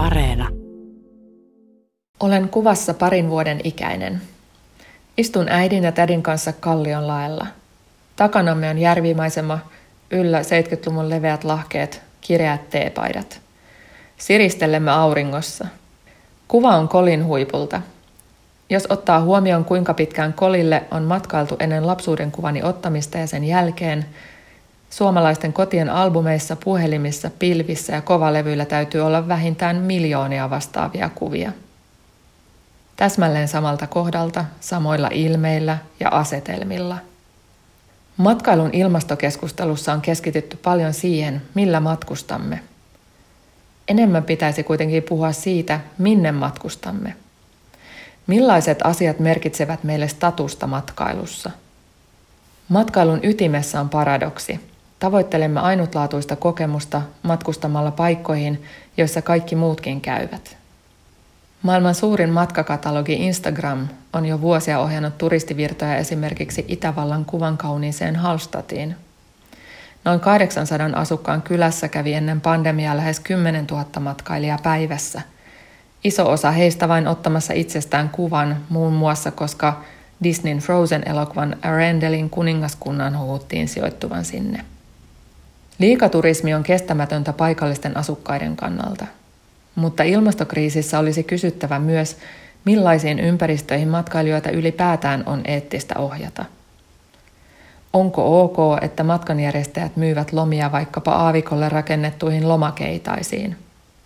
Areena. Olen kuvassa parin vuoden ikäinen. Istun äidin ja tädin kanssa kallion laella. Takanamme on järvimaisema, yllä 70-luvun leveät lahkeet, kireät teepaidat. Siristelemme auringossa. Kuva on kolin huipulta. Jos ottaa huomioon, kuinka pitkään kolille on matkailtu ennen lapsuuden kuvani ottamista ja sen jälkeen, Suomalaisten kotien albumeissa, puhelimissa, pilvissä ja kovalevyillä täytyy olla vähintään miljoonia vastaavia kuvia. Täsmälleen samalta kohdalta, samoilla ilmeillä ja asetelmilla. Matkailun ilmastokeskustelussa on keskitytty paljon siihen, millä matkustamme. Enemmän pitäisi kuitenkin puhua siitä, minne matkustamme. Millaiset asiat merkitsevät meille statusta matkailussa? Matkailun ytimessä on paradoksi – Tavoittelemme ainutlaatuista kokemusta matkustamalla paikkoihin, joissa kaikki muutkin käyvät. Maailman suurin matkakatalogi Instagram on jo vuosia ohjannut turistivirtoja esimerkiksi Itävallan kuvan kauniiseen Hallstattiin. Noin 800 asukkaan kylässä kävi ennen pandemiaa lähes 10 000 matkailijaa päivässä. Iso osa heistä vain ottamassa itsestään kuvan, muun muassa koska Disneyn Frozen-elokuvan Arendelin kuningaskunnan huhuttiin sijoittuvan sinne. Liikaturismi on kestämätöntä paikallisten asukkaiden kannalta. Mutta ilmastokriisissä olisi kysyttävä myös, millaisiin ympäristöihin matkailijoita ylipäätään on eettistä ohjata. Onko ok, että matkanjärjestäjät myyvät lomia vaikkapa aavikolle rakennettuihin lomakeitaisiin?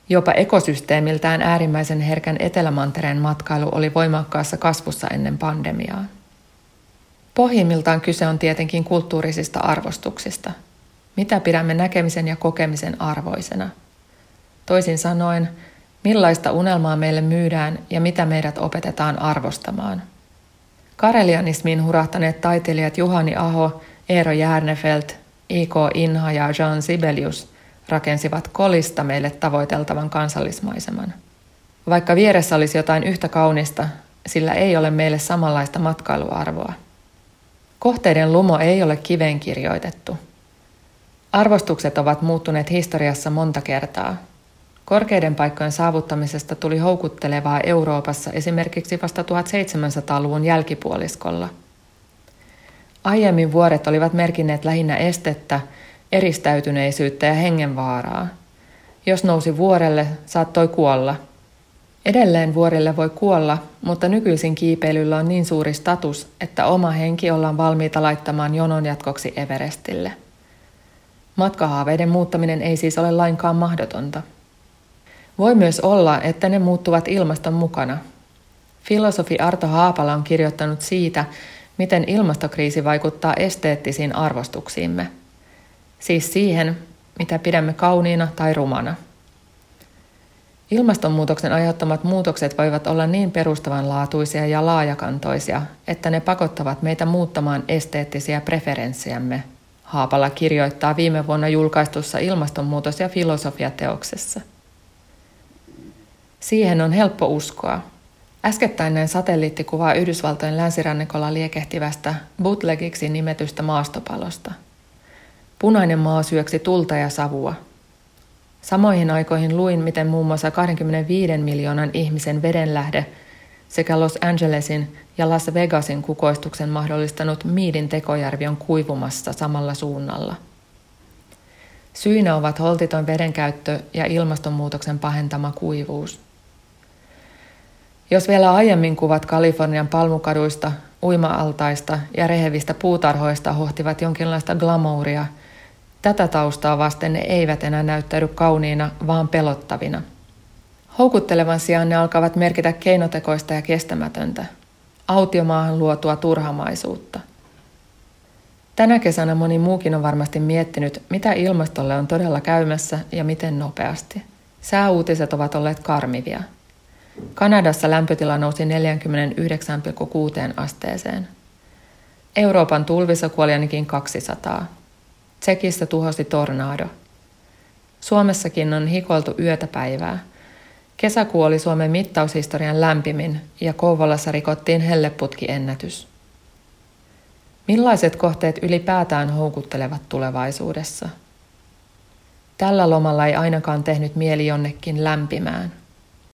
Jopa ekosysteemiltään äärimmäisen herkän Etelämantereen matkailu oli voimakkaassa kasvussa ennen pandemiaa. Pohjimmiltaan kyse on tietenkin kulttuurisista arvostuksista – mitä pidämme näkemisen ja kokemisen arvoisena? Toisin sanoen, millaista unelmaa meille myydään ja mitä meidät opetetaan arvostamaan. Karelianismiin hurahtaneet taiteilijat Juhani Aho, Eero Järnefelt, I.K. Inha ja Jean Sibelius rakensivat kolista meille tavoiteltavan kansallismaiseman. Vaikka vieressä olisi jotain yhtä kaunista, sillä ei ole meille samanlaista matkailuarvoa. Kohteiden lumo ei ole kiveen kirjoitettu – Arvostukset ovat muuttuneet historiassa monta kertaa. Korkeiden paikkojen saavuttamisesta tuli houkuttelevaa Euroopassa esimerkiksi vasta 1700-luvun jälkipuoliskolla. Aiemmin vuoret olivat merkinneet lähinnä estettä, eristäytyneisyyttä ja hengenvaaraa. Jos nousi vuorelle, saattoi kuolla. Edelleen vuorille voi kuolla, mutta nykyisin kiipeilyllä on niin suuri status, että oma henki ollaan valmiita laittamaan jonon jatkoksi Everestille. Matkahaaveiden muuttaminen ei siis ole lainkaan mahdotonta. Voi myös olla, että ne muuttuvat ilmaston mukana. Filosofi Arto Haapala on kirjoittanut siitä, miten ilmastokriisi vaikuttaa esteettisiin arvostuksiimme. Siis siihen, mitä pidämme kauniina tai rumana. Ilmastonmuutoksen aiheuttamat muutokset voivat olla niin perustavanlaatuisia ja laajakantoisia, että ne pakottavat meitä muuttamaan esteettisiä preferenssiämme – Haapala kirjoittaa viime vuonna julkaistussa ilmastonmuutos- ja filosofiateoksessa. Siihen on helppo uskoa. Äskettäin näin satelliittikuvaa Yhdysvaltojen länsirannikolla liekehtivästä bootlegiksi nimetystä maastopalosta. Punainen maa syöksi tulta ja savua. Samoihin aikoihin luin, miten muun muassa 25 miljoonan ihmisen vedenlähde sekä Los Angelesin ja Las Vegasin kukoistuksen mahdollistanut Miidin tekojärvi on kuivumassa samalla suunnalla. Syinä ovat holtiton vedenkäyttö ja ilmastonmuutoksen pahentama kuivuus. Jos vielä aiemmin kuvat Kalifornian palmukaduista, uima-altaista ja rehevistä puutarhoista hohtivat jonkinlaista glamouria, tätä taustaa vasten ne eivät enää näyttäydy kauniina, vaan pelottavina. Houkuttelevan sijaan ne alkavat merkitä keinotekoista ja kestämätöntä – autiomaahan luotua turhamaisuutta. Tänä kesänä moni muukin on varmasti miettinyt, mitä ilmastolle on todella käymässä ja miten nopeasti. Sääuutiset ovat olleet karmivia. Kanadassa lämpötila nousi 49,6 asteeseen. Euroopan tulvissa kuoli ainakin 200. Tsekissä tuhosi tornado. Suomessakin on hikoltu yötä päivää – Kesäkuu oli Suomen mittaushistorian lämpimin ja Kouvolassa rikottiin helleputkiennätys. Millaiset kohteet ylipäätään houkuttelevat tulevaisuudessa? Tällä lomalla ei ainakaan tehnyt mieli jonnekin lämpimään –